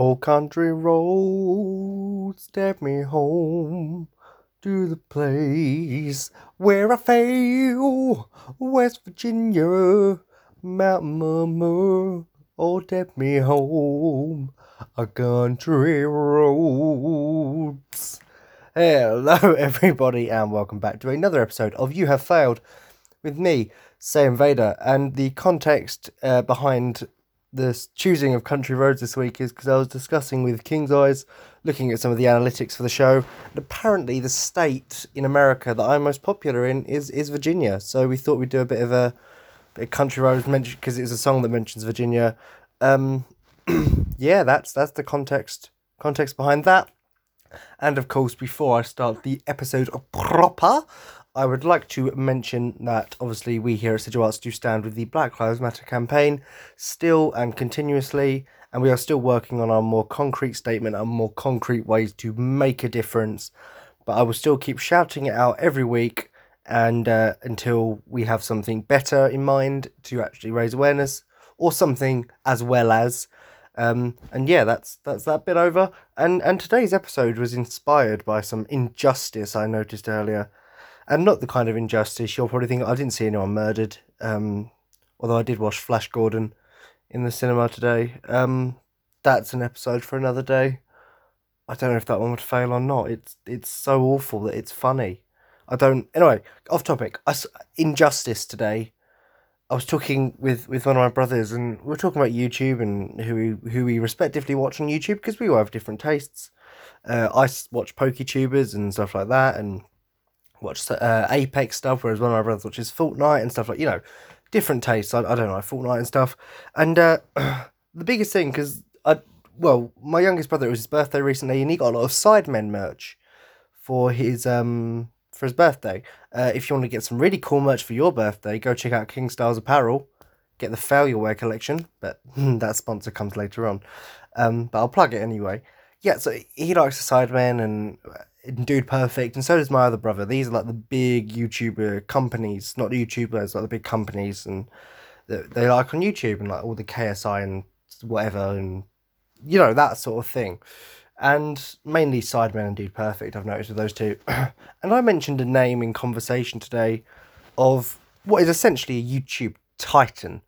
Old country roads take me home to the place where I fail. West Virginia, Mountain Mama, oh, take me home. A country roads. Hello, everybody, and welcome back to another episode of You Have Failed with me, Sam Vader. And the context uh, behind the choosing of country roads this week is because I was discussing with King's Eyes, looking at some of the analytics for the show. And apparently, the state in America that I'm most popular in is is Virginia. So we thought we'd do a bit of a, of country roads mention because it's a song that mentions Virginia. Um, yeah, that's that's the context context behind that. And of course, before I start the episode proper, I would like to mention that obviously we here at Sigil Arts do stand with the Black Lives Matter campaign still and continuously, and we are still working on our more concrete statement and more concrete ways to make a difference. But I will still keep shouting it out every week and uh, until we have something better in mind to actually raise awareness or something as well as. Um, and yeah, that's that's that bit over. And and today's episode was inspired by some injustice I noticed earlier, and not the kind of injustice you'll probably think I didn't see anyone murdered. Um, although I did watch Flash Gordon in the cinema today. Um, that's an episode for another day. I don't know if that one would fail or not. It's it's so awful that it's funny. I don't. Anyway, off topic. I, injustice today I was talking with, with one of my brothers, and we are talking about YouTube and who we who we respectively watch on YouTube because we all have different tastes. Uh, I watch PokeTubers and stuff like that, and watch uh, Apex stuff, whereas one of my brothers watches Fortnite and stuff like you know, different tastes. I, I don't know Fortnite and stuff, and uh, the biggest thing because I well, my youngest brother it was his birthday recently, and he got a lot of Sidemen merch for his um for his birthday. Uh, if you want to get some really cool merch for your birthday, go check out King Styles Apparel. Get the Failure Wear collection, but that sponsor comes later on. Um, but I'll plug it anyway. Yeah, so he likes the Sidemen and, Dude Perfect, and so does my other brother. These are like the big YouTuber companies, not YouTubers, like the big companies, and that they like on YouTube and like all the KSI and whatever, and you know that sort of thing and mainly Sidemen and Dude Perfect, I've noticed with those two. and I mentioned a name in conversation today of what is essentially a YouTube titan,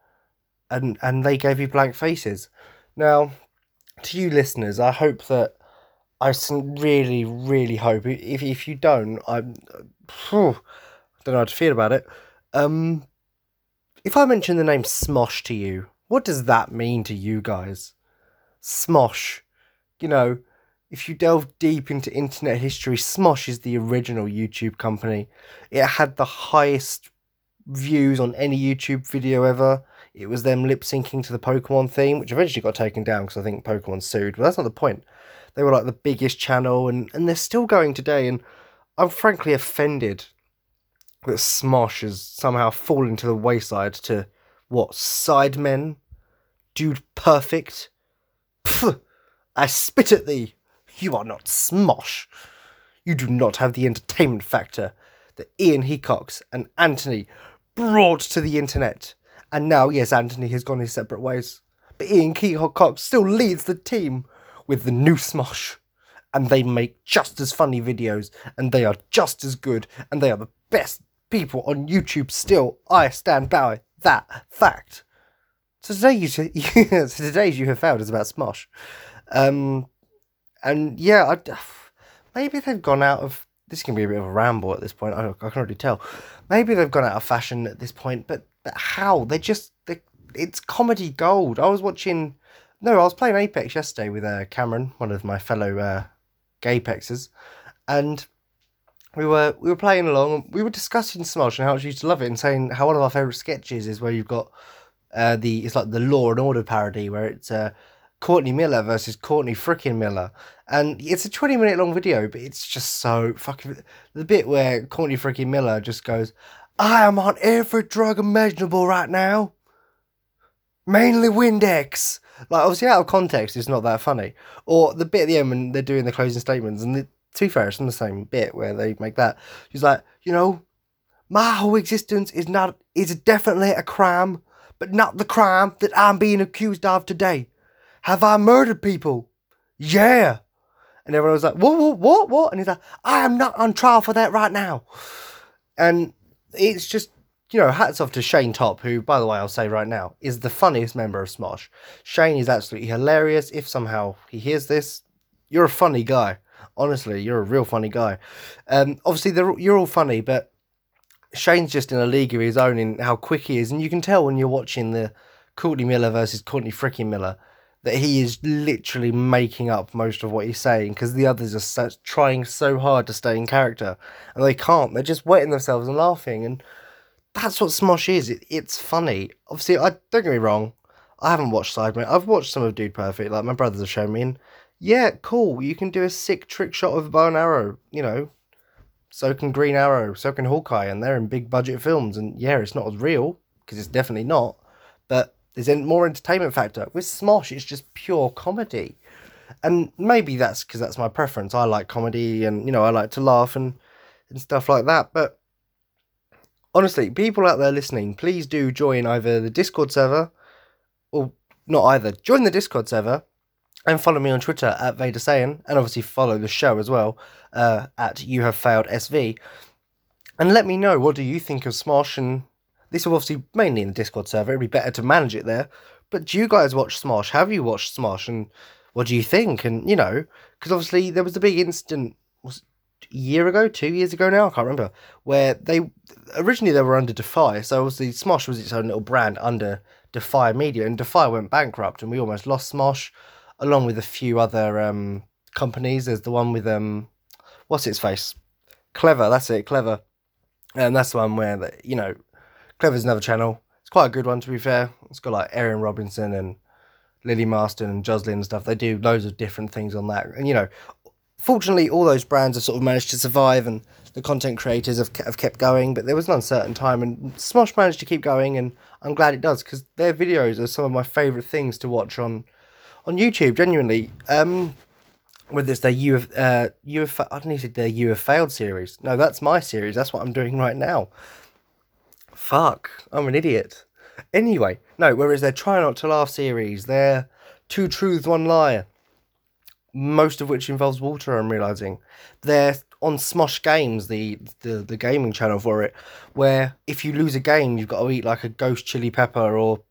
and and they gave you blank faces. Now, to you listeners, I hope that I really, really hope if if you don't, I'm I don't know how to feel about it. Um, if I mention the name Smosh to you, what does that mean to you guys? Smosh, you know if you delve deep into internet history, Smosh is the original YouTube company. It had the highest views on any YouTube video ever. It was them lip syncing to the Pokemon theme, which eventually got taken down because I think Pokemon sued. But that's not the point. They were like the biggest channel, and, and they're still going today. And I'm frankly offended that Smosh has somehow fallen to the wayside to what? Sidemen? Dude perfect? Pfft, I spit at thee! You are not Smosh. You do not have the entertainment factor that Ian Hecox and Anthony brought to the internet. And now, yes, Anthony has gone his separate ways. But Ian Hecox still leads the team with the new Smosh. And they make just as funny videos, and they are just as good, and they are the best people on YouTube still. I stand by that fact. So today, you, so today's you have failed is about Smosh. Um, and yeah, I, maybe they've gone out of. This can be a bit of a ramble at this point. I, I can already tell. Maybe they've gone out of fashion at this point, but, but how? They just they, it's comedy gold. I was watching. No, I was playing Apex yesterday with uh, Cameron, one of my fellow uh, Gapexes, and we were we were playing along. And we were discussing Smosh and how we used to love it, and saying how one of our favorite sketches is where you've got uh, the it's like the Law and Order parody where it's uh, Courtney Miller versus Courtney frickin' Miller. And it's a 20 minute long video, but it's just so fucking. The bit where Courtney frickin' Miller just goes, I am on every drug imaginable right now. Mainly Windex. Like, obviously, out of context, it's not that funny. Or the bit at the end when they're doing the closing statements, and the, to be fair, it's in the same bit where they make that. She's like, you know, my whole existence is not is definitely a crime, but not the crime that I'm being accused of today. Have I murdered people? yeah. And everyone was like, what, what, what, what? And he's like, I am not on trial for that right now. And it's just, you know, hats off to Shane Topp, who, by the way, I'll say right now, is the funniest member of Smosh. Shane is absolutely hilarious. If somehow he hears this, you're a funny guy. Honestly, you're a real funny guy. Um, obviously, you're all funny, but Shane's just in a league of his own in how quick he is. And you can tell when you're watching the Courtney Miller versus Courtney freaking Miller that he is literally making up most of what he's saying because the others are so, trying so hard to stay in character and they can't. They're just wetting themselves and laughing, and that's what Smosh is. It, it's funny. Obviously, I don't get me wrong. I haven't watched Sidemen. I've watched some of Dude Perfect. Like my brothers have shown me, and yeah, cool. You can do a sick trick shot with a bow and arrow. You know, so can Green Arrow, so can Hawkeye, and they're in big budget films. And yeah, it's not as real because it's definitely not, there's more entertainment factor. With Smosh, it's just pure comedy. And maybe that's because that's my preference. I like comedy and, you know, I like to laugh and, and stuff like that. But honestly, people out there listening, please do join either the Discord server or not either. Join the Discord server and follow me on Twitter at Vader Saiyan, and obviously follow the show as well uh, at You Have Failed SV. And let me know what do you think of Smosh and this will obviously mainly in the Discord server. It'd be better to manage it there. But do you guys watch Smosh? Have you watched Smosh? And what do you think? And you know, because obviously there was a big incident was a year ago, two years ago now, I can't remember, where they originally they were under Defy. So obviously Smosh was its own little brand under Defy Media, and Defy went bankrupt, and we almost lost Smosh, along with a few other um, companies. There's the one with um, what's its face, Clevver. That's it, Clevver, and that's the one where the, you know Clevver's another channel. It's quite a good one to be fair. It's got like Aaron Robinson and Lily Marston and Jocelyn and stuff. They do loads of different things on that. And you know, fortunately, all those brands have sort of managed to survive and the content creators have, have kept going. But there was an uncertain time and Smosh managed to keep going. And I'm glad it does because their videos are some of my favourite things to watch on on YouTube, genuinely. Um, whether it's their you have uh you have I don't need to their you have failed series. No, that's my series. That's what I'm doing right now. Fuck, I'm an idiot. Anyway, no, whereas their Try Not to Laugh series, their Two Truths, One Lie, most of which involves water, I'm realizing. They're on Smosh Games, the, the, the gaming channel for it, where if you lose a game, you've got to eat like a ghost chili pepper or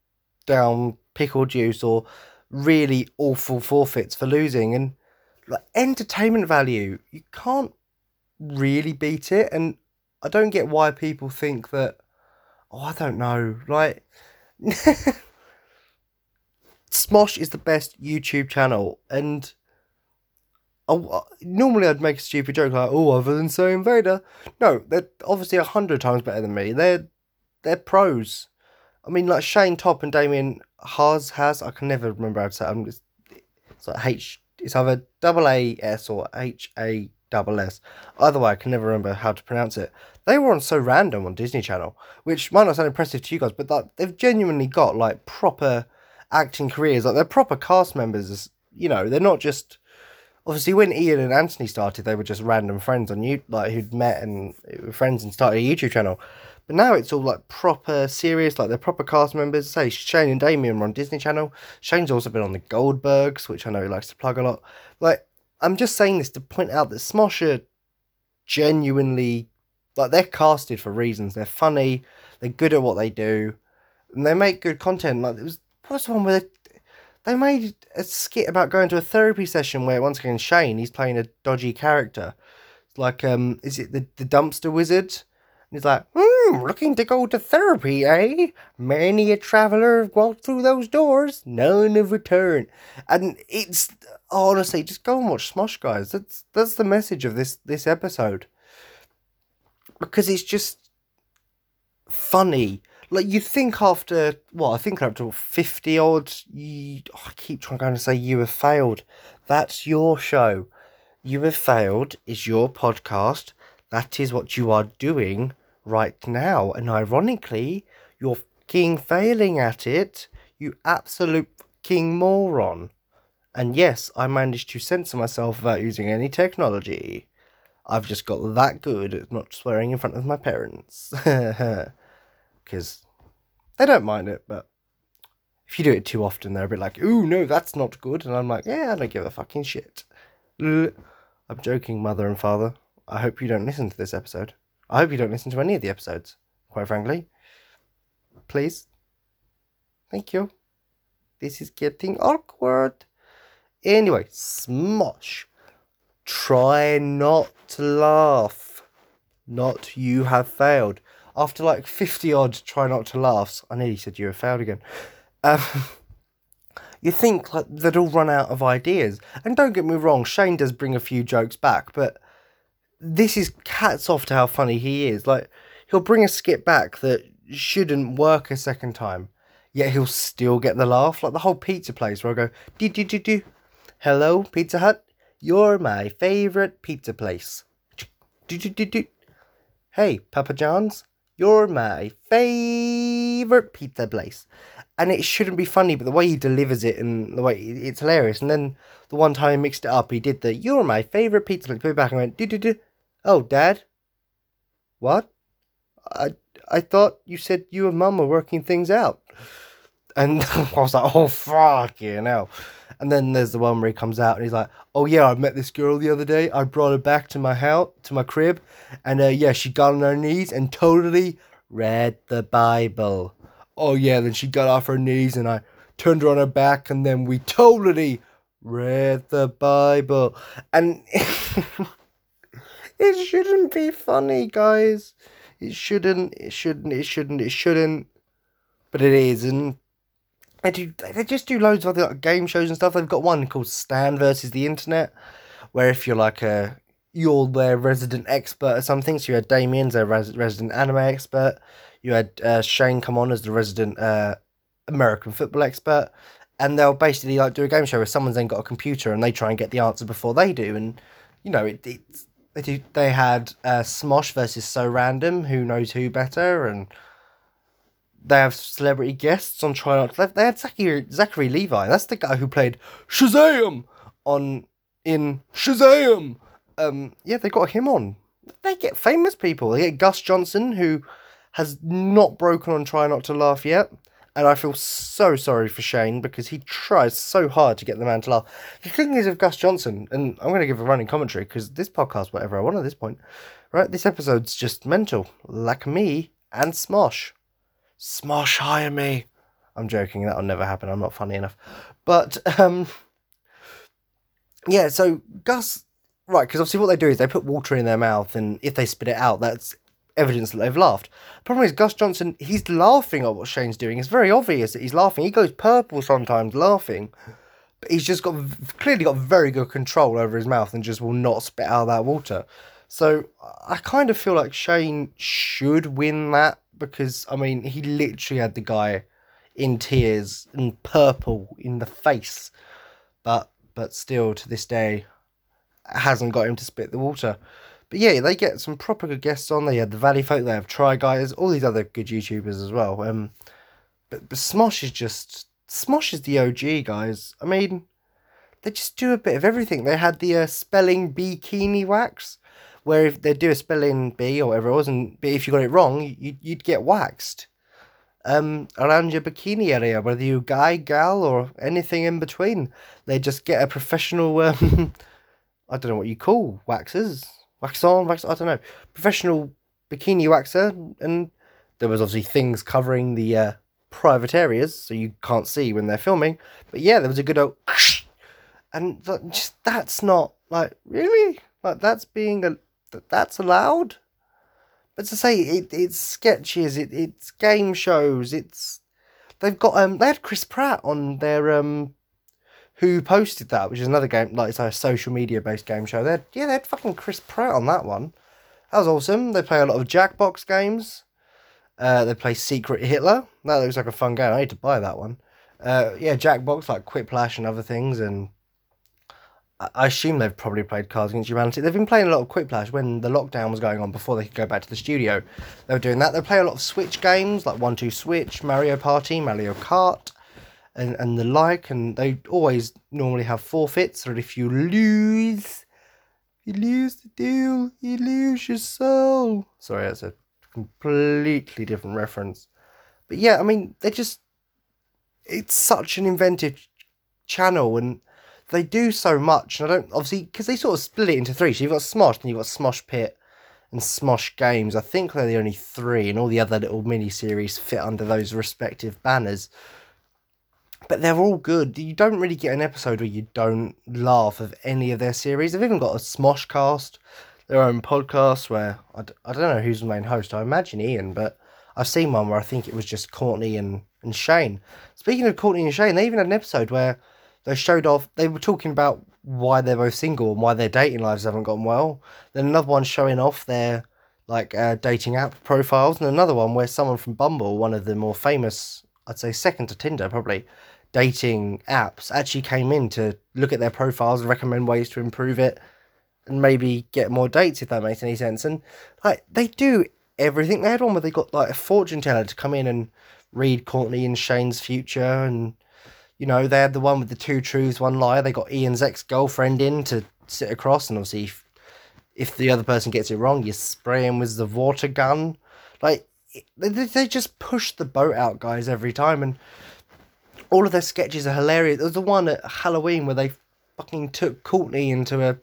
down pickle juice or really awful forfeits for losing. And like entertainment value, you can't really beat it. And I don't get why people think that oh, I don't know, like. Smosh is the best YouTube channel, and oh, normally I'd make a stupid joke like, "Oh, other than Saiyan Vader." No, they're obviously a hundred times better than me. They're they're pros. I mean, like Shane Topp and Damien Has has. I can never remember how to say. It. I'm just, it's like H. It's either double A S or H A double S. Either way, I can never remember how to pronounce it. They were on so random on Disney Channel, which might not sound impressive to you guys, but that they've genuinely got like proper acting careers. Like they're proper cast members. You know, they're not just. Obviously, when Ian and Anthony started, they were just random friends on you like who'd met and were friends and started a YouTube channel. But now it's all like proper serious, like they're proper cast members. Say Shane and Damien were on Disney Channel. Shane's also been on the Goldbergs, which I know he likes to plug a lot. Like I'm just saying this to point out that Smosh are genuinely like they're casted for reasons. They're funny, they're good at what they do, and they make good content. Like it was what's the one where they, they made a skit about going to a therapy session where once again Shane he's playing a dodgy character. Like um is it the, the dumpster wizard? And he's like, hmm, looking to go to therapy, eh? Many a traveller have walked through those doors, none have returned. And it's honestly, just go and watch Smosh, guys. That's that's the message of this this episode. Because it's just funny. Like you think after well, I think after fifty odd, oh, I keep trying to say you have failed. That's your show. You have failed is your podcast. That is what you are doing right now, and ironically, you're fucking failing at it. You absolute king moron. And yes, I managed to censor myself without using any technology. I've just got that good at not swearing in front of my parents. Because they don't mind it, but if you do it too often, they're a bit like, "Ooh, no, that's not good," and I'm like, "Yeah, I don't give a fucking shit." I'm joking, mother and father. I hope you don't listen to this episode. I hope you don't listen to any of the episodes. Quite frankly, please. Thank you. This is getting awkward. Anyway, Smosh. Try not to laugh. Not you have failed. After like 50 odd try not to laughs, I nearly said you have failed again. Um, you think like they'd all run out of ideas. And don't get me wrong, Shane does bring a few jokes back, but this is cats off to how funny he is. Like he'll bring a skit back that shouldn't work a second time, yet he'll still get the laugh. Like the whole pizza place where I go, do do do do, hello Pizza Hut, you're my favorite pizza place. Do do do do. Hey Papa John's, you're my favorite pizza place and it shouldn't be funny, but the way he delivers it and the way it's hilarious. And then the one time he mixed it up, he did the "You're my favorite pizza." Like, put it back and went, "Do do do." Oh, Dad. What? I I thought you said you and Mum were working things out. And I was like, oh fuck you know. And then there's the one where he comes out and he's like, oh yeah, I met this girl the other day. I brought her back to my house, to my crib, and uh, yeah, she got on her knees and totally read the Bible oh yeah, then she got off her knees and I turned her on her back and then we totally read the Bible. And it shouldn't be funny, guys. It shouldn't, it shouldn't, it shouldn't, it shouldn't. But it is, and they do they just do loads of other like, game shows and stuff. They've got one called Stan versus the Internet, where if you're like a you're their resident expert or something. So you had Damien's their res- resident anime expert. You had uh, Shane come on as the resident uh, American football expert, and they'll basically like do a game show where someone's then got a computer and they try and get the answer before they do, and you know it. It's, they do. They had uh, Smosh versus So Random, who knows who better, and they have celebrity guests on Try Not. To Laugh. They had Zachary, Zachary Levi. That's the guy who played Shazam on in Shazam. Um, yeah, they got him on. They get famous people. They get Gus Johnson, who has not broken on Try Not to Laugh yet. And I feel so sorry for Shane because he tries so hard to get the man to laugh. The thing is of Gus Johnson, and I'm going to give a running commentary because this podcast, whatever I want at this point, right? This episode's just mental, like me and Smosh. Smosh, hire me. I'm joking, that'll never happen. I'm not funny enough. But, um, yeah, so Gus, right, because obviously what they do is they put water in their mouth, and if they spit it out, that's evidence that they've laughed. The problem is Gus Johnson, he's laughing at what Shane's doing. It's very obvious that he's laughing. He goes purple sometimes laughing. But he's just got clearly got very good control over his mouth and just will not spit out that water. So I kind of feel like Shane should win that because I mean he literally had the guy in tears and purple in the face, but but still to this day hasn't got him to spit the water. But yeah, they get some proper good guests on. They had the Valley Folk, they have Try Guys, all these other good YouTubers as well. Um, but, but Smosh is just Smosh is the OG guys. I mean, they just do a bit of everything. They had the uh, spelling bikini wax, where if they do a spelling bee or whatever it was, and but if you got it wrong, you, you'd get waxed. Um, around your bikini area, whether you guy, gal, or anything in between, they just get a professional. Um, I don't know what you call waxers wax on, wax. I don't know, professional bikini waxer, and there was obviously things covering the uh, private areas, so you can't see when they're filming. But yeah, there was a good old, and just that's not like really like that's being a that's allowed. But to say it, it's sketches, it, it's game shows, it's they've got um they had Chris Pratt on their um who posted that, which is another game, like it's a social media based game show. They had, yeah, they had fucking Chris Pratt on that one. That was awesome. They play a lot of Jackbox games. Uh, they play Secret Hitler. That looks like a fun game. I need to buy that one. Uh, yeah, Jackbox like Quiplash and other things, and I assume they've probably played Cards Against Humanity. They've been playing a lot of Quiplash when the lockdown was going on before they could go back to the studio. They were doing that. They play a lot of Switch games like One Two Switch, Mario Party, Mario Kart and, and the like, and they always normally have forfeits, or if you lose, you lose the deal, you lose your soul. Sorry, that's a completely different reference. But yeah, I mean, they just. it's such an inventive channel and they do so much. And I don't obviously because they sort of split it into three. So you've got Smosh and you've got Smosh Pit and Smosh Games. I think they're the only three, and all the other little mini series fit under those respective banners. But they're all good. You don't really get an episode where you don't laugh of any of their series. They've even got a Smosh cast, their own podcast where I d- I don't know who's the main host. I imagine Ian, but I've seen one where I think it was just Courtney and, and Shane. Speaking of Courtney and Shane, they even had an episode where they showed off, they were talking about why they're both single and why their dating lives haven't gone well. Then another one showing off their like uh, dating app profiles, and another one where someone from Bumble, one of the more famous, I'd say second to Tinder probably, dating apps, actually came in to look at their profiles and recommend ways to improve it and maybe get more dates if that makes any sense. And like they do everything. They had one where they got like a fortune teller to come in and read Courtney and Shane's future and you know, they had the one with the two truths, one lie. They got Ian's ex girlfriend in to sit across, and obviously, if, if, the other person gets it wrong, you spray him with the water gun. Like, they, they just push the boat out, guys, every time, and all of their sketches are hilarious. There was the one at Halloween where they fucking took Courtney into a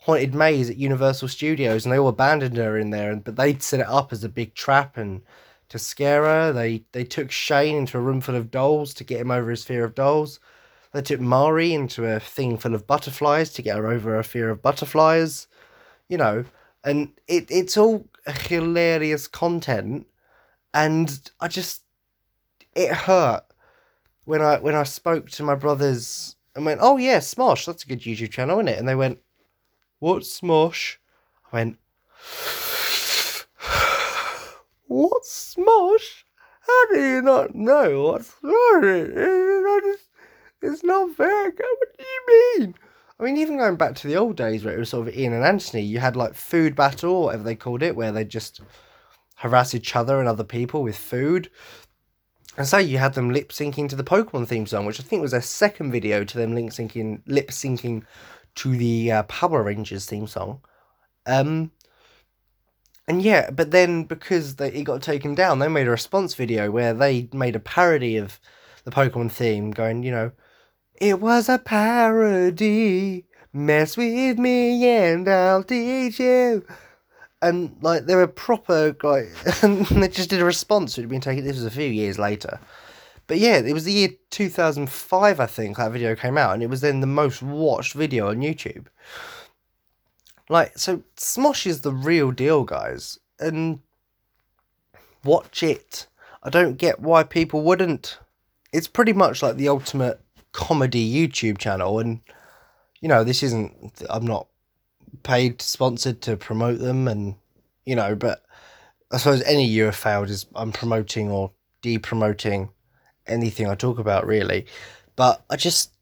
haunted maze at Universal Studios, and they all abandoned her in there, but they'd set it up as a big trap and to scare her. They they took Shane into a room full of dolls to get him over his fear of dolls. They took Mari into a thing full of butterflies to get her over her fear of butterflies. You know, and it it's all hilarious content, and I just it hurt when I when I spoke to my brothers and went, "Oh yeah, Smosh, that's a good YouTube channel, isn't it?" And they went, "What's Smosh?" I went. What Smosh? How do you not know what Smosh is? It's not fair. What do you mean? I mean, even going back to the old days where it was sort of Ian and Anthony, you had like food battle, whatever they called it, where they just harass each other and other people with food. And so you had them lip syncing to the Pokemon theme song, which I think was their second video to them lip syncing, lip syncing to the uh, Power Rangers theme song. Um, and yeah, but then because they, it got taken down, they made a response video where they made a parody of the Pokemon theme, going, you know, it was a parody. Mess with me and I'll teach you. And like they were proper like, and they just did a response. It had been taken. This was a few years later, but yeah, it was the year two thousand five. I think that video came out, and it was then the most watched video on YouTube. Like, so Smosh is the real deal, guys. And watch it. I don't get why people wouldn't. It's pretty much like the ultimate comedy YouTube channel. And, you know, this isn't, I'm not paid, sponsored to promote them. And, you know, but I suppose any year of failed is I'm promoting or de promoting anything I talk about, really. But I just,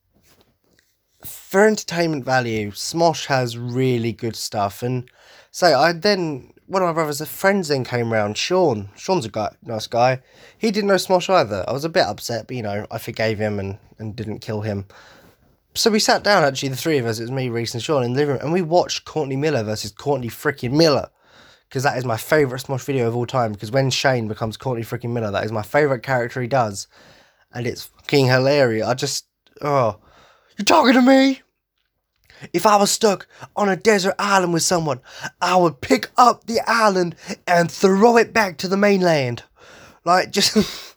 for entertainment value, Smosh has really good stuff. And so I then one of my brothers' friends then came round, Sean. Sean's a guy, nice guy. He didn't know Smosh either. I was a bit upset, but you know, I forgave him and, and didn't kill him. So we sat down, actually, the three of us, it was me, Reese, and Sean in the living room, and we watched Courtney Miller versus Courtney freaking Miller. Because that is my favourite Smosh video of all time. Because when Shane becomes Courtney freaking Miller, that is my favourite character he does. And it's fucking hilarious. I just, oh. You talking to me? If I was stuck on a desert island with someone, I would pick up the island and throw it back to the mainland. Like, just.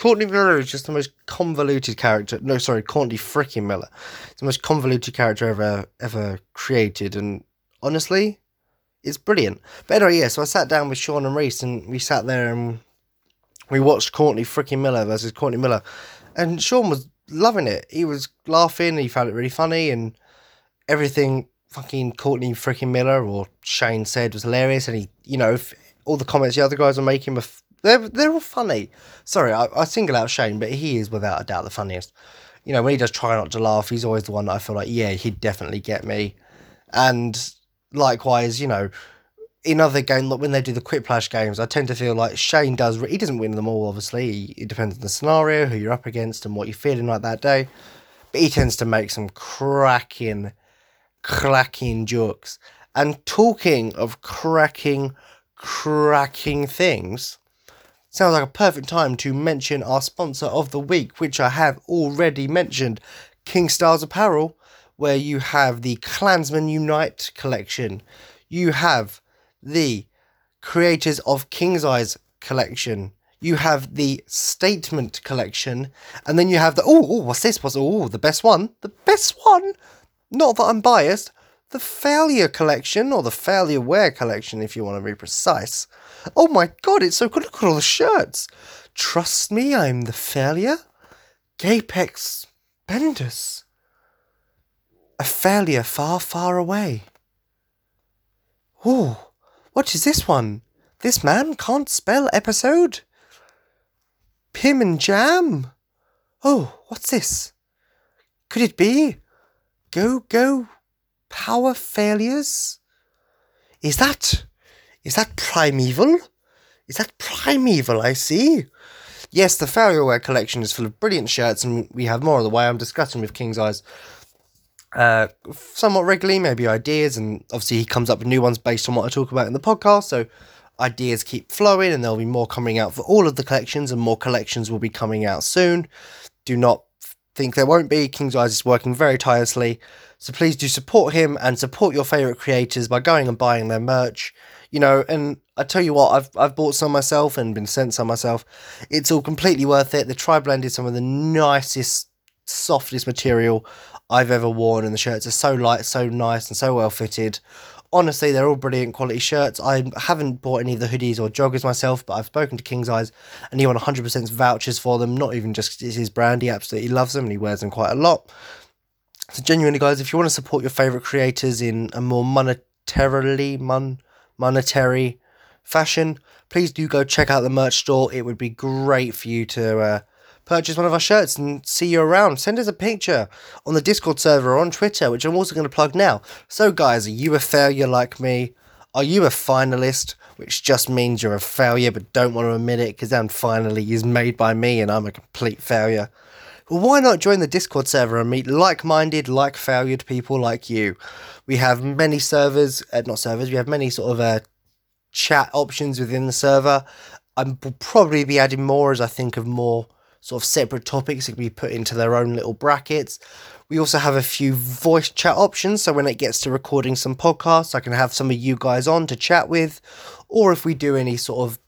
Courtney Miller is just the most convoluted character. No, sorry, Courtney freaking Miller. It's the most convoluted character ever ever created, and honestly, it's brilliant. But anyway, yeah. So I sat down with Sean and Reese, and we sat there and we watched Courtney freaking Miller versus Courtney Miller, and Sean was loving it. He was laughing. He found it really funny, and everything fucking Courtney freaking Miller or Shane said was hilarious. And he, you know, all the comments the other guys are making were they're they're all funny. Sorry, I, I single out Shane, but he is without a doubt the funniest. You know, when he does try not to laugh, he's always the one that I feel like, yeah, he'd definitely get me. And likewise, you know, in other games, like when they do the Quiplash games, I tend to feel like Shane does. He doesn't win them all, obviously. It depends on the scenario, who you're up against, and what you're feeling like that day. But he tends to make some cracking, cracking jokes. And talking of cracking, cracking things, sounds like a perfect time to mention our sponsor of the week, which I have already mentioned King Stars Apparel, where you have the Clansman Unite collection. You have the creators of King's Eyes collection. You have the Statement collection, and then you have the oh what's this? What's oh the best one? The best one? Not that I'm biased. The Failure collection, or the Failure Wear collection, if you want to be precise. Oh my god, it's so good! Look at all the shirts. Trust me, I'm the failure. Gapex Bendis. A failure far, far away. Oh, what is this one? This man can't spell episode. Pim and Jam. Oh, what's this? Could it be? Go, go, power failures? Is that, is that primeval? Is that primeval? I see. Yes, the Wear collection is full of brilliant shirts, and we have more of the way I'm discussing with King's Eyes uh, somewhat regularly, maybe ideas, and obviously he comes up with new ones based on what I talk about in the podcast. So ideas keep flowing, and there'll be more coming out for all of the collections, and more collections will be coming out soon. Do not think there won't be. King's Eyes is working very tirelessly, so please do support him and support your favorite creators by going and buying their merch. You know, and I tell you what, I've I've bought some myself and been sent some myself. It's all completely worth it. The tri blend is some of the nicest, softest material I've ever worn, and the shirts are so light, so nice, and so well fitted. Honestly, they're all brilliant quality shirts. I haven't bought any of the hoodies or joggers myself, but I've spoken to King's Eyes, and he won 100% vouchers for them. Not even just his brand; he absolutely loves them, and he wears them quite a lot. So, genuinely, guys, if you want to support your favorite creators in a more monetarily mon- monetary fashion, please do go check out the merch store. It would be great for you to uh, purchase one of our shirts and see you around. Send us a picture on the Discord server or on Twitter, which I'm also going to plug now. So, guys, are you a failure like me? Are you a finalist, which just means you're a failure but don't want to admit it because then finally is made by me and I'm a complete failure? Well, why not join the Discord server and meet like minded, like failured people like you? We have many servers, uh, not servers, we have many sort of uh, chat options within the server. I will probably be adding more as I think of more sort of separate topics that can be put into their own little brackets. We also have a few voice chat options, so when it gets to recording some podcasts, I can have some of you guys on to chat with, or if we do any sort of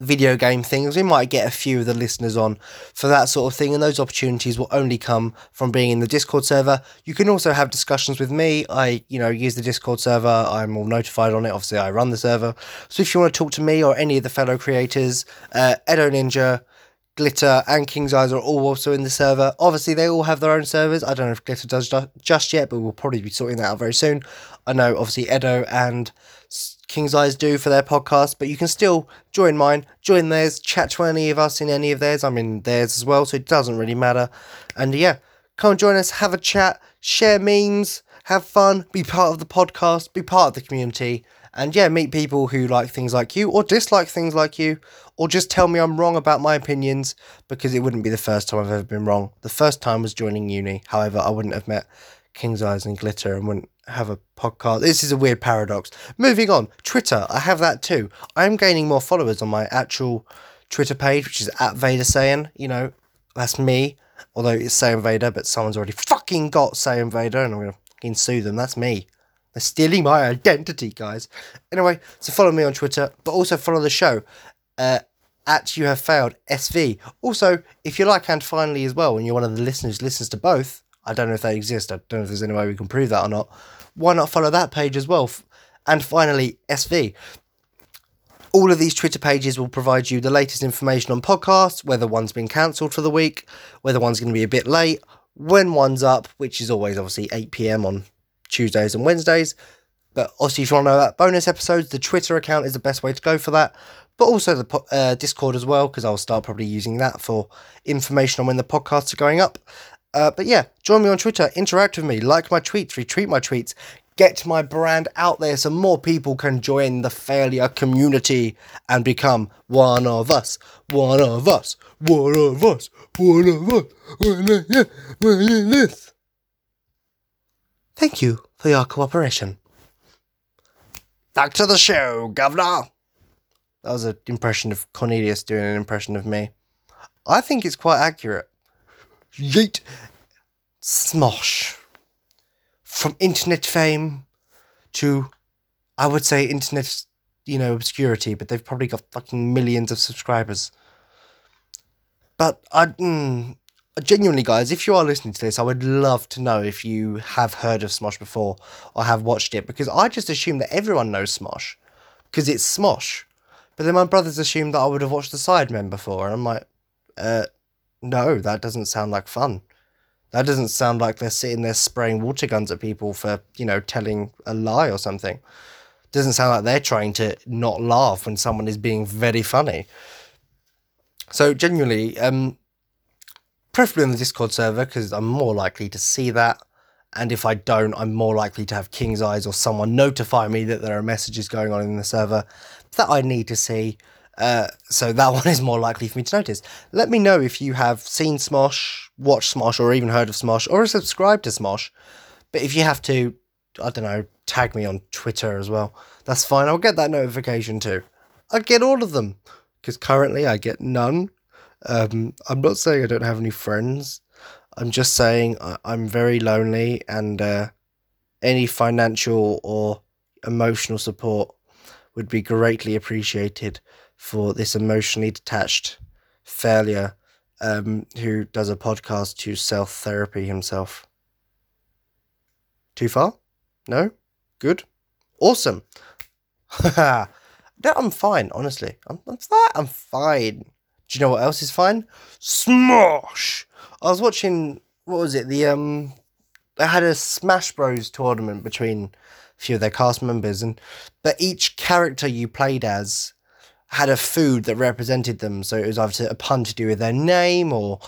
video game things, we might get a few of the listeners on for that sort of thing, and those opportunities will only come from being in the Discord server. You can also have discussions with me. I, you know, use the Discord server. I'm all notified on it. Obviously, I run the server. So if you want to talk to me or any of the fellow creators, uh, Edo Ninja, Glitter and King's Eyes are all also in the server. Obviously, they all have their own servers. I don't know if Glitter does just yet, but we'll probably be sorting that out very soon. I know, obviously, Edo and King's Eyes do for their podcast, but you can still join mine, join theirs, chat to any of us in any of theirs. I'm in theirs as well, so it doesn't really matter. And yeah, come join us, have a chat, share memes, have fun, be part of the podcast, be part of the community and yeah, meet people who like things like you or dislike things like you, or just tell me I'm wrong about my opinions because it wouldn't be the first time I've ever been wrong. The first time was joining uni. However, I wouldn't have met King's Eyes and Glitter and wouldn't have a podcast. This is a weird paradox. Moving on, Twitter, I have that too. I am gaining more followers on my actual Twitter page, which is at Vader Saiyan. You know, that's me. Although it's Saiyan Vader, but someone's already fucking got Saiyan Vader, and I'm gonna fucking sue them. That's me. They're stealing my identity, guys. Anyway, so follow me on Twitter, but also follow the show uh, at You Have Failed SV. Also, if you like and finally as well, and you're one of the listeners listens to both, I don't know if they exist. I don't know if there's any way we can prove that or not. Why not follow that page as well? And finally, SV. All of these Twitter pages will provide you the latest information on podcasts, whether one's been cancelled for the week, whether one's going to be a bit late, when one's up, which is always obviously 8 pm on Tuesdays and Wednesdays. But obviously, if you want to know about bonus episodes, the Twitter account is the best way to go for that. But also the uh, Discord as well, because I'll start probably using that for information on when the podcasts are going up. Uh, but yeah, join me on Twitter, interact with me, like my tweets, retweet my tweets, get my brand out there so more people can join the failure community and become one of us, one of us, one of us, one of us, one of us, one of us. Thank you for your cooperation. Back to the show, Governor. That was an impression of Cornelius doing an impression of me. I think it's quite accurate. Yeet. Smosh. From internet fame to, I would say, internet, you know, obscurity, but they've probably got fucking millions of subscribers. But I, mm, genuinely, guys, if you are listening to this, I would love to know if you have heard of Smosh before or have watched it because I just assume that everyone knows Smosh because it's Smosh. But then my brothers assumed that I would have watched the Sidemen before, and I'm like, uh, no, that doesn't sound like fun. That doesn't sound like they're sitting there spraying water guns at people for, you know, telling a lie or something. Doesn't sound like they're trying to not laugh when someone is being very funny. So genuinely, um, preferably on the Discord server because I'm more likely to see that. And if I don't, I'm more likely to have King's Eyes or someone notify me that there are messages going on in the server that I need to see. Uh, so that one is more likely for me to notice. Let me know if you have seen Smosh, watched Smosh, or even heard of Smosh, or subscribed to Smosh. But if you have to, I don't know, tag me on Twitter as well. That's fine. I'll get that notification too. I get all of them because currently I get none. Um, I'm not saying I don't have any friends. I'm just saying I- I'm very lonely, and uh, any financial or emotional support would be greatly appreciated for this emotionally detached failure um, who does a podcast to self therapy himself. Too far? No? Good? Awesome. no, I'm fine, honestly. I'm, I'm, fine. I'm fine. Do you know what else is fine? Smosh! I was watching, what was it? The, um, they had a Smash Bros tournament between a few of their cast members, and but each character you played as had a food that represented them. So it was either a pun to do with their name or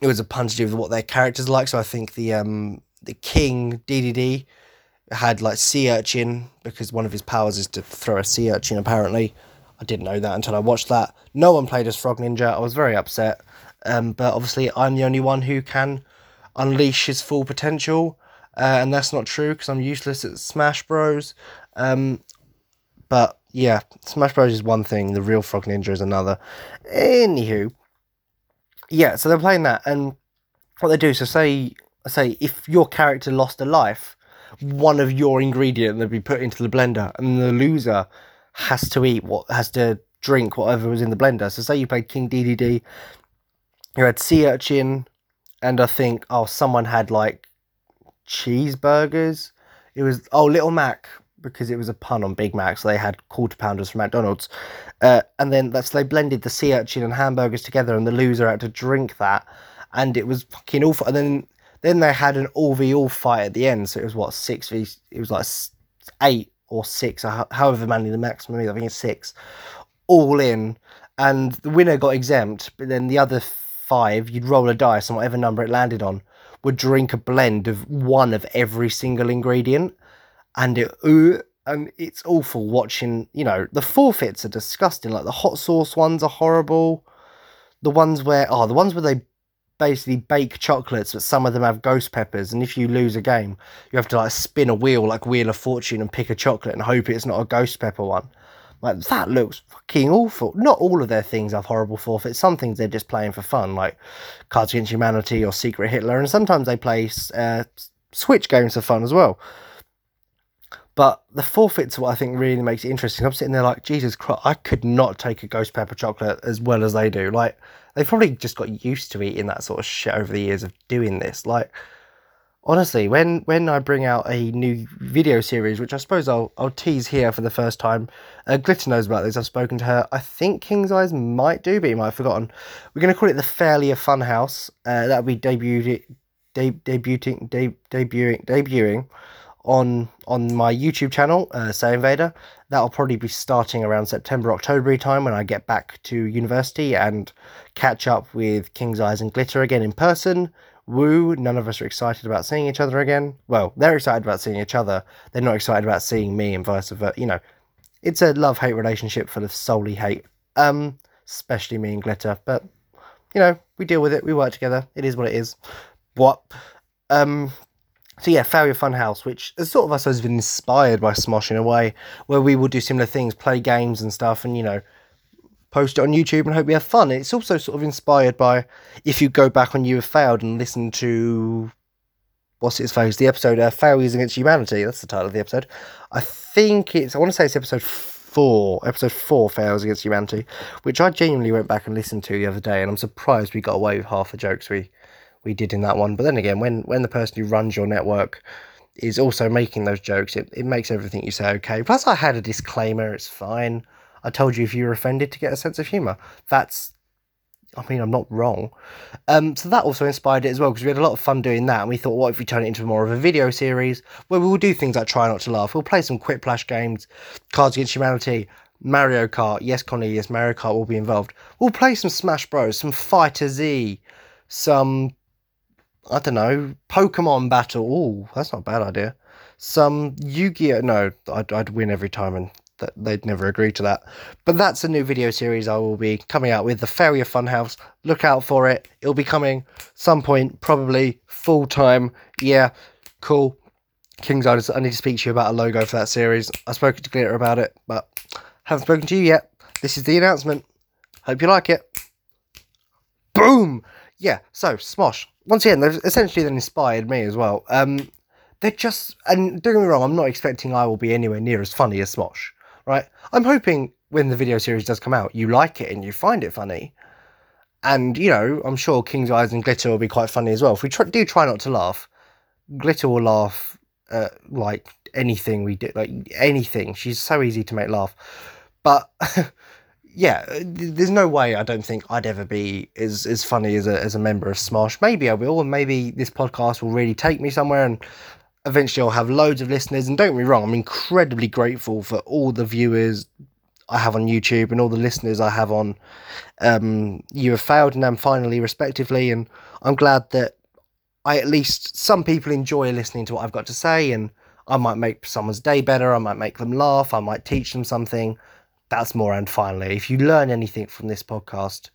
it was a pun to do with what their characters like. So I think the um the king DDD had like sea urchin because one of his powers is to throw a sea urchin. Apparently, I didn't know that until I watched that. No one played as Frog Ninja. I was very upset. Um, but obviously, I'm the only one who can unleash his full potential, uh, and that's not true because I'm useless at Smash Bros. Um, but yeah, Smash Bros is one thing, the real Frog Ninja is another. Anywho, yeah, so they're playing that, and what they do, so say, say if your character lost a life, one of your ingredient would be put into the blender, and the loser has to eat what has to drink whatever was in the blender. So say you played King DDD, you had sea urchin, and I think oh someone had like cheeseburgers. It was oh Little Mac because it was a pun on Big Macs. so they had quarter pounders from McDonald's. Uh, and then that's they blended the sea urchin and hamburgers together, and the loser had to drink that, and it was fucking awful. And then then they had an all v all fight at the end, so it was what six v it was like eight or six, or however many the maximum is. I think it's six, all in, and the winner got exempt, but then the other five, you'd roll a dice, and whatever number it landed on would drink a blend of one of every single ingredient and it uh, and it's awful watching. You know, the forfeits are disgusting. Like the hot sauce ones are horrible. The ones where oh, the ones where they basically bake chocolates, but some of them have ghost peppers, and if you lose a game, you have to like spin a wheel like Wheel of Fortune and pick a chocolate and hope it's not a ghost pepper one. Like that looks fucking awful. Not all of their things have horrible forfeits. Some things they're just playing for fun, like Cards Against Humanity or Secret Hitler, and sometimes they play uh, Switch games for fun as well. But the forfeits what I think really makes it interesting. I'm sitting there like, Jesus Christ, I could not take a ghost pepper chocolate as well as they do. Like, they probably just got used to eating that sort of shit over the years of doing this. Like, honestly, when when I bring out a new video series, which I suppose I'll I'll tease here for the first time, uh, Glitter knows about this. I've spoken to her. I think King's Eyes might do, but he might have forgotten. We're going to call it the Failure Funhouse. Uh, that'll be debuted, de- debuting, de- debuting, debuting on on my YouTube channel, uh, Saiyan Vader. That'll probably be starting around September, October time when I get back to university and catch up with King's Eyes and Glitter again in person. Woo, none of us are excited about seeing each other again. Well, they're excited about seeing each other. They're not excited about seeing me and vice versa. You know, it's a love hate relationship full of solely hate. Um, especially me and Glitter. But, you know, we deal with it. We work together. It is what it is. What? Um, so yeah, Failure Funhouse, which is sort of I suppose been inspired by Smosh in a way, where we will do similar things, play games and stuff, and you know, post it on YouTube and hope you have fun. It's also sort of inspired by if you go back on You Have Failed and listen to what's its face, the episode uh, Failures Against Humanity. That's the title of the episode. I think it's I want to say it's episode four, episode four, Fails Against Humanity, which I genuinely went back and listened to the other day, and I'm surprised we got away with half the jokes we we did in that one. But then again, when when the person who runs your network is also making those jokes, it, it makes everything you say okay. Plus, I had a disclaimer. It's fine. I told you if you were offended to get a sense of humour. That's, I mean, I'm not wrong. Um, so that also inspired it as well because we had a lot of fun doing that. And we thought, what if we turn it into more of a video series where we will do things like Try Not to Laugh? We'll play some Quiplash games, Cards Against Humanity, Mario Kart. Yes, Connie, yes, Mario Kart will be involved. We'll play some Smash Bros, some Fighter Z, some, I don't know, Pokemon Battle. Oh, that's not a bad idea. Some Yu Gi Oh! No, I'd, I'd win every time and they'd never agree to that. But that's a new video series I will be coming out with, the Failure Funhouse. Look out for it. It'll be coming some point, probably full time. Yeah, cool. King's I need to speak to you about a logo for that series. I've spoken to Glitter about it, but haven't spoken to you yet. This is the announcement. Hope you like it. Boom! Yeah, so Smosh. Once again, they've essentially then inspired me as well. Um, they're just, and don't get me wrong, I'm not expecting I will be anywhere near as funny as Smosh right? I'm hoping when the video series does come out, you like it and you find it funny. And, you know, I'm sure King's Eyes and Glitter will be quite funny as well. If we try, do try not to laugh, Glitter will laugh at, like, anything we do, like, anything. She's so easy to make laugh. But, yeah, there's no way I don't think I'd ever be as, as funny as a, as a member of Smosh. Maybe I will, and maybe this podcast will really take me somewhere and eventually I'll have loads of listeners. And don't me wrong, I'm incredibly grateful for all the viewers I have on YouTube and all the listeners I have on um, You Have Failed and I'm Finally, respectively. And I'm glad that I at least some people enjoy listening to what I've got to say. And I might make someone's day better. I might make them laugh. I might teach them something. That's more and finally. If you learn anything from this podcast,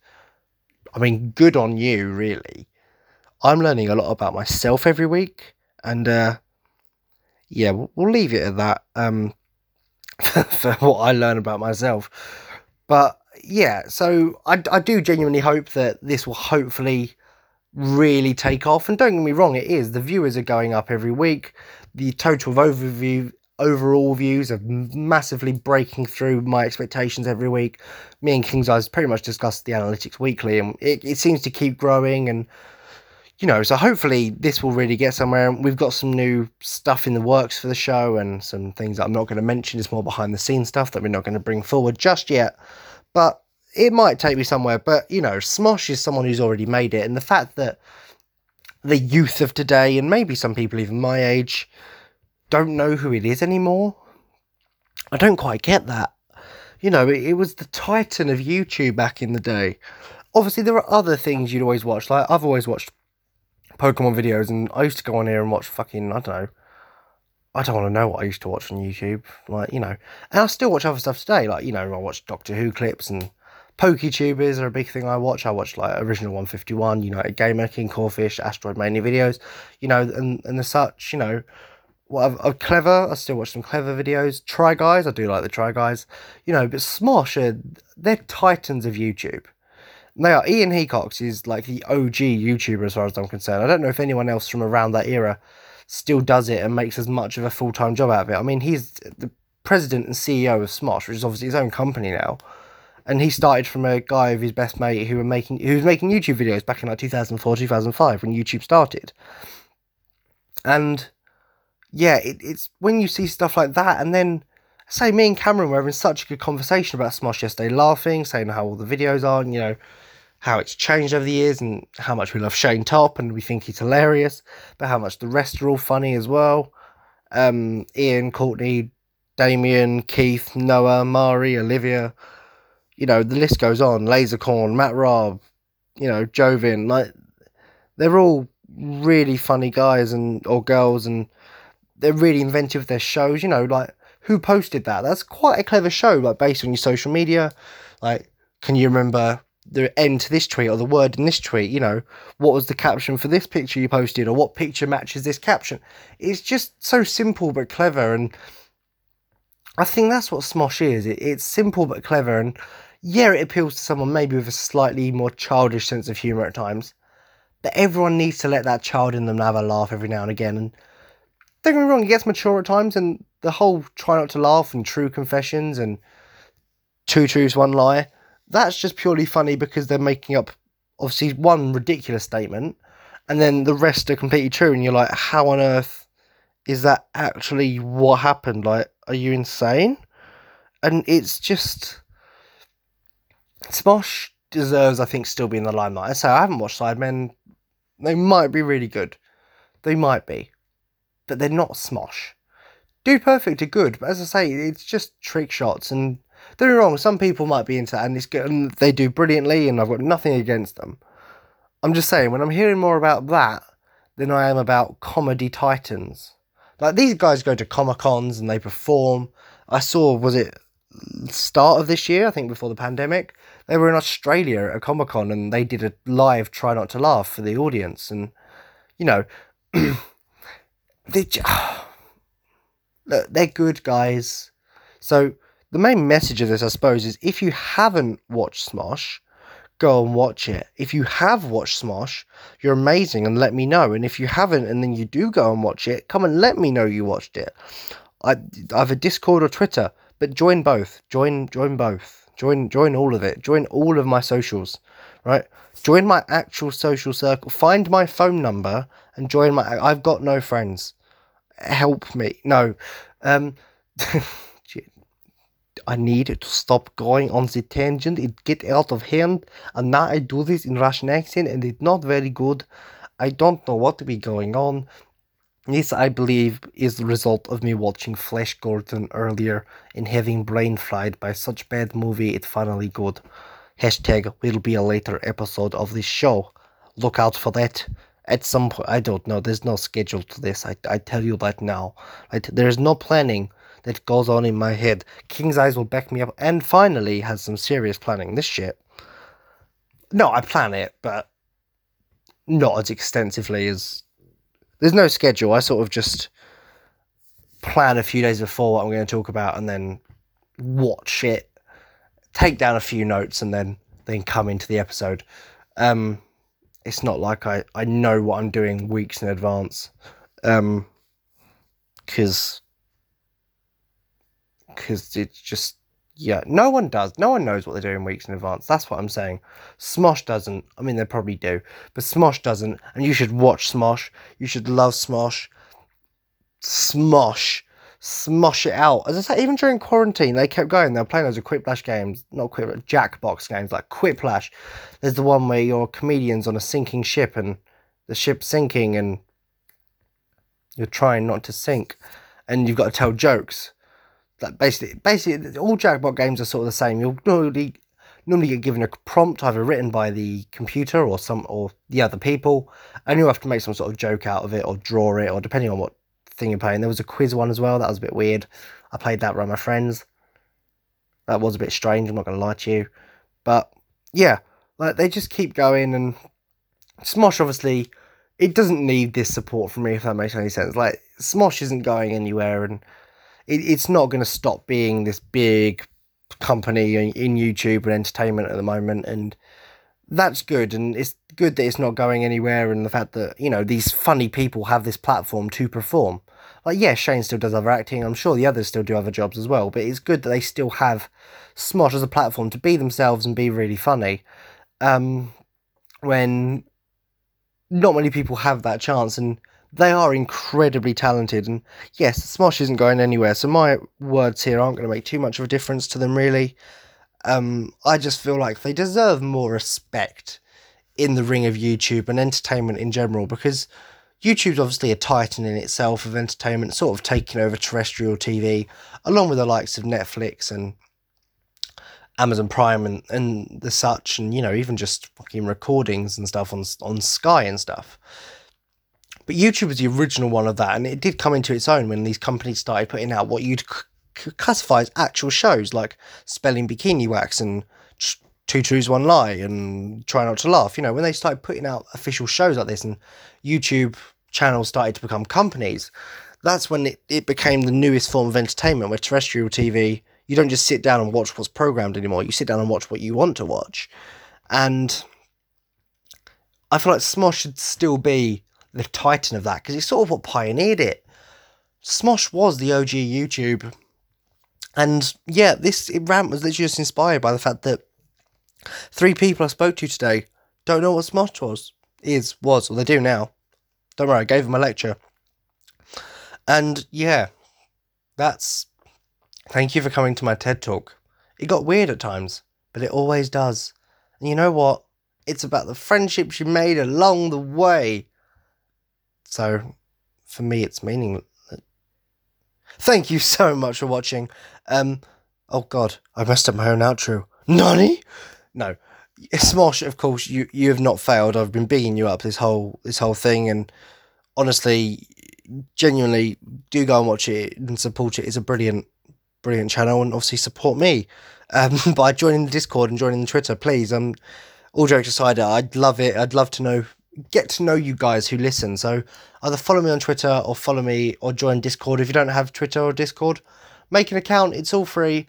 I mean, good on you, really. I'm learning a lot about myself every week. And uh, yeah, we'll, we'll leave it at that um, for what I learn about myself. But yeah, so I, I do genuinely hope that this will hopefully really take off. And don't get me wrong, it is. The viewers are going up every week. The total of overview overall views of massively breaking through my expectations every week. Me and King's Eyes pretty much discuss the analytics weekly, and it, it seems to keep growing. And you know, so hopefully this will really get somewhere. And we've got some new stuff in the works for the show and some things I'm not going to mention. It's more behind the scenes stuff that we're not going to bring forward just yet. But it might take me somewhere. But, you know, Smosh is someone who's already made it. And the fact that the youth of today, and maybe some people even my age, don't know who it is anymore, I don't quite get that. You know, it, it was the titan of YouTube back in the day. Obviously, there are other things you'd always watch. Like, I've always watched Pokemon videos, and I used to go on here and watch fucking I don't know. I don't want to know what I used to watch on YouTube, like you know, and I still watch other stuff today. Like you know, I watch Doctor Who clips and PokeTubers are a big thing I watch. I watch like Original One Fifty One, United Gamer, King Corfish, Asteroid Mania videos, you know, and and the such, you know. Well, Clevver. I still watch some Clevver videos. Try guys, I do like the try guys, you know. But Smosh are they're titans of YouTube. They are. Ian Hecox is like the OG YouTuber as far as I'm concerned. I don't know if anyone else from around that era still does it and makes as much of a full time job out of it. I mean, he's the president and CEO of Smosh, which is obviously his own company now. And he started from a guy of his best mate who were making who was making YouTube videos back in like 2004, 2005 when YouTube started. And yeah, it, it's when you see stuff like that, and then say me and Cameron were having such a good conversation about Smosh yesterday, laughing, saying how all the videos are, and, you know, how it's changed over the years and how much we love Shane Topp and we think he's hilarious, but how much the rest are all funny as well. Um, Ian, Courtney, Damien, Keith, Noah, Mari, Olivia, you know, the list goes on. Lasercorn, Matt Raub, you know, Joven, like they're all really funny guys and or girls and they're really inventive with their shows, you know, like who posted that? That's quite a clever show, like based on your social media. Like, can you remember the end to this tweet or the word in this tweet. You know, what was the caption for this picture you posted, or what picture matches this caption? It's just so simple but clever, and I think that's what Smosh is. It, it's simple but clever, and yeah, it appeals to someone maybe with a slightly more childish sense of humour at times. But everyone needs to let that child in them have a laugh every now and again. And don't get me wrong, it gets mature at times, and the whole try not to laugh and true confessions and two truths, one lie, that's just purely funny because they're making up obviously one ridiculous statement and then the rest are completely true and you're like, how on earth is that actually what happened? Like, are you insane? And it's just Smosh deserves, I think, still be in the limelight. I say I haven't watched Sidemen. They might be really good. They might be. But they're not Smosh. Dude Perfect are good, but as I say, it's just trick shots and don't be wrong, some people might be into that and it's good and they do brilliantly and I've got nothing against them. I'm just saying when I'm hearing more about that than I am about comedy titans. Like these guys go to Comic Cons and they perform. I saw was it start of this year, I think before the pandemic, they were in Australia at a Comic Con and they did a live try not to laugh for the audience and you know they just, look, they're good guys. So the main message of this, I suppose, is if you haven't watched Smosh, go and watch it. If you have watched Smosh, you're amazing and let me know. And if you haven't and then you do go and watch it, come and let me know you watched it. I, a Discord or Twitter, but join both. Join join both. Join join all of it. Join all of my socials, right? Join my actual social circle. Find my phone number and join my. I've got no friends. Help me. No. Um. I need to stop going on the tangent. It get out of hand, and now I do this in Russian accent, and it's not very good. I don't know what to be going on. This, I believe, is the result of me watching Flash Gordon earlier and having brain fried by such bad movie it finally good. Hashtag will be a later episode of this show. Look out for that. At some point, I don't know. There's no schedule to this. I, I tell you that now. Right? There's no planning that goes on in my head. King's Eyes will back me up and finally has some serious planning. This shit. No, I plan it, but not as extensively as. There's no schedule. I sort of just plan a few days before what I'm going to talk about and then watch it, take down a few notes, and then then come into the episode. Um, it's not like I, I know what I'm doing weeks in advance. Um, because because it's just yeah, no one does. No one knows what they're doing weeks in advance. That's what I'm saying. Smosh doesn't. I mean, they probably do, but Smosh doesn't. And you should watch Smosh. You should love Smosh. Smosh. Smosh it out. As I say, even during quarantine, they kept going. They were playing those Quiplash games, not Quick, Jackbox games like Quiplash. There's the one where you're comedians on a sinking ship and the ship's sinking and you're trying not to sink and you've got to tell jokes like basically basically all Jackbox games are sort of the same. You'll normally normally get given a prompt either written by the computer or some or the other people, and you'll have to make some sort of joke out of it or draw it or depending on what thing you're playing. There was a quiz one as well that was a bit weird. I played that with my friends. That was a bit strange. I'm not gonna lie to you, but yeah, like they just keep going and Smosh obviously it doesn't need this support from me if that makes any sense. Like Smosh isn't going anywhere and it, it's not going to stop being this big company in, in YouTube and entertainment at the moment, and that's good. And it's good that it's not going anywhere, and the fact that you know these funny people have this platform to perform. Like, yeah, Shane still does other acting. I'm sure the others still do other jobs as well, but it's good that they still have Smosh as a platform to be themselves and be really funny. Um, when not many people have that chance, and they are incredibly talented. And yes, Smosh isn't going anywhere, so my words here aren't going to make too much of a difference to them, really. Um, I just feel like they deserve more respect in the ring of YouTube and entertainment in general because YouTube's obviously a titan in itself of entertainment, sort of taking over terrestrial TV, along with the likes of Netflix and Amazon Prime and, and the such, and you know, even just fucking recordings and stuff on on Sky and stuff. But YouTube was the original one of that, and it did come into its own when these companies started putting out what you'd c- classify as actual shows, like Spelling Bikini Wax and Two Truths One Lie and Try Not to Laugh. You know, when they started putting out official shows like this and YouTube channels started to become companies, that's when it, it became the newest form of entertainment where terrestrial TV, you don't just sit down and watch what's programmed anymore. You sit down and watch what you want to watch. And I feel like Smosh should still be the titan of that because it's sort of what pioneered it. Smosh was the OG YouTube. And yeah, this rant was literally just inspired by the fact that three people I spoke to today don't know what Smosh was, is, was, or they do now. Don't worry, I gave them a lecture. And yeah, that's. Thank you for coming to my TED talk. It got weird at times, but it always does. And you know what? It's about the friendships you made along the way. So, for me, it's meaningless. Thank you so much for watching. Um, oh God, I messed up my own outro. Nani? No, Smosh. Of course, you you have not failed. I've been bigging you up this whole this whole thing, and honestly, genuinely, do go and watch it and support it. It's a brilliant, brilliant channel, and obviously support me um, by joining the Discord and joining the Twitter, please. Um, all jokes aside, I'd love it. I'd love to know, get to know you guys who listen. So either follow me on Twitter or follow me or join Discord. If you don't have Twitter or Discord, make an account. It's all free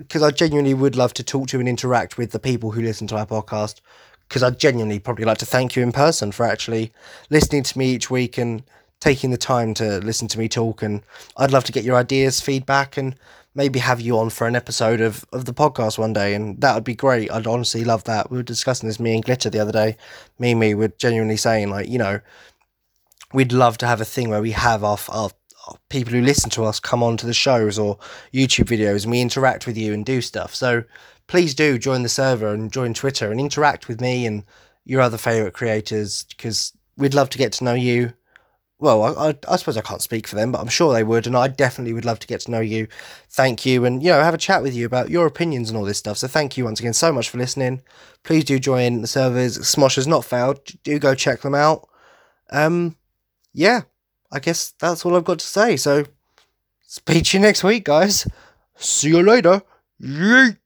because I genuinely would love to talk to and interact with the people who listen to our podcast. Because I'd genuinely probably like to thank you in person for actually listening to me each week and taking the time to listen to me talk. And I'd love to get your ideas, feedback, and maybe have you on for an episode of, of the podcast one day. And that would be great. I'd honestly love that. We were discussing this, me and Glitter, the other day. Me and me were genuinely saying, like, you know, we'd love to have a thing where we have our, our people who listen to us come on to the shows or YouTube videos and we interact with you and do stuff. So please do join the server and join Twitter and interact with me and your other favorite creators because we'd love to get to know you well, I, I, I, suppose I can't speak for them, but I'm sure they would, and I definitely would love to get to know you. Thank you, and you know, have a chat with you about your opinions and all this stuff. So thank you once again so much for listening. Please do join the servers. Smosh has not failed. Do go check them out. Um, yeah, I guess that's all I've got to say. So, speak to you next week, guys. See you later. Yeet.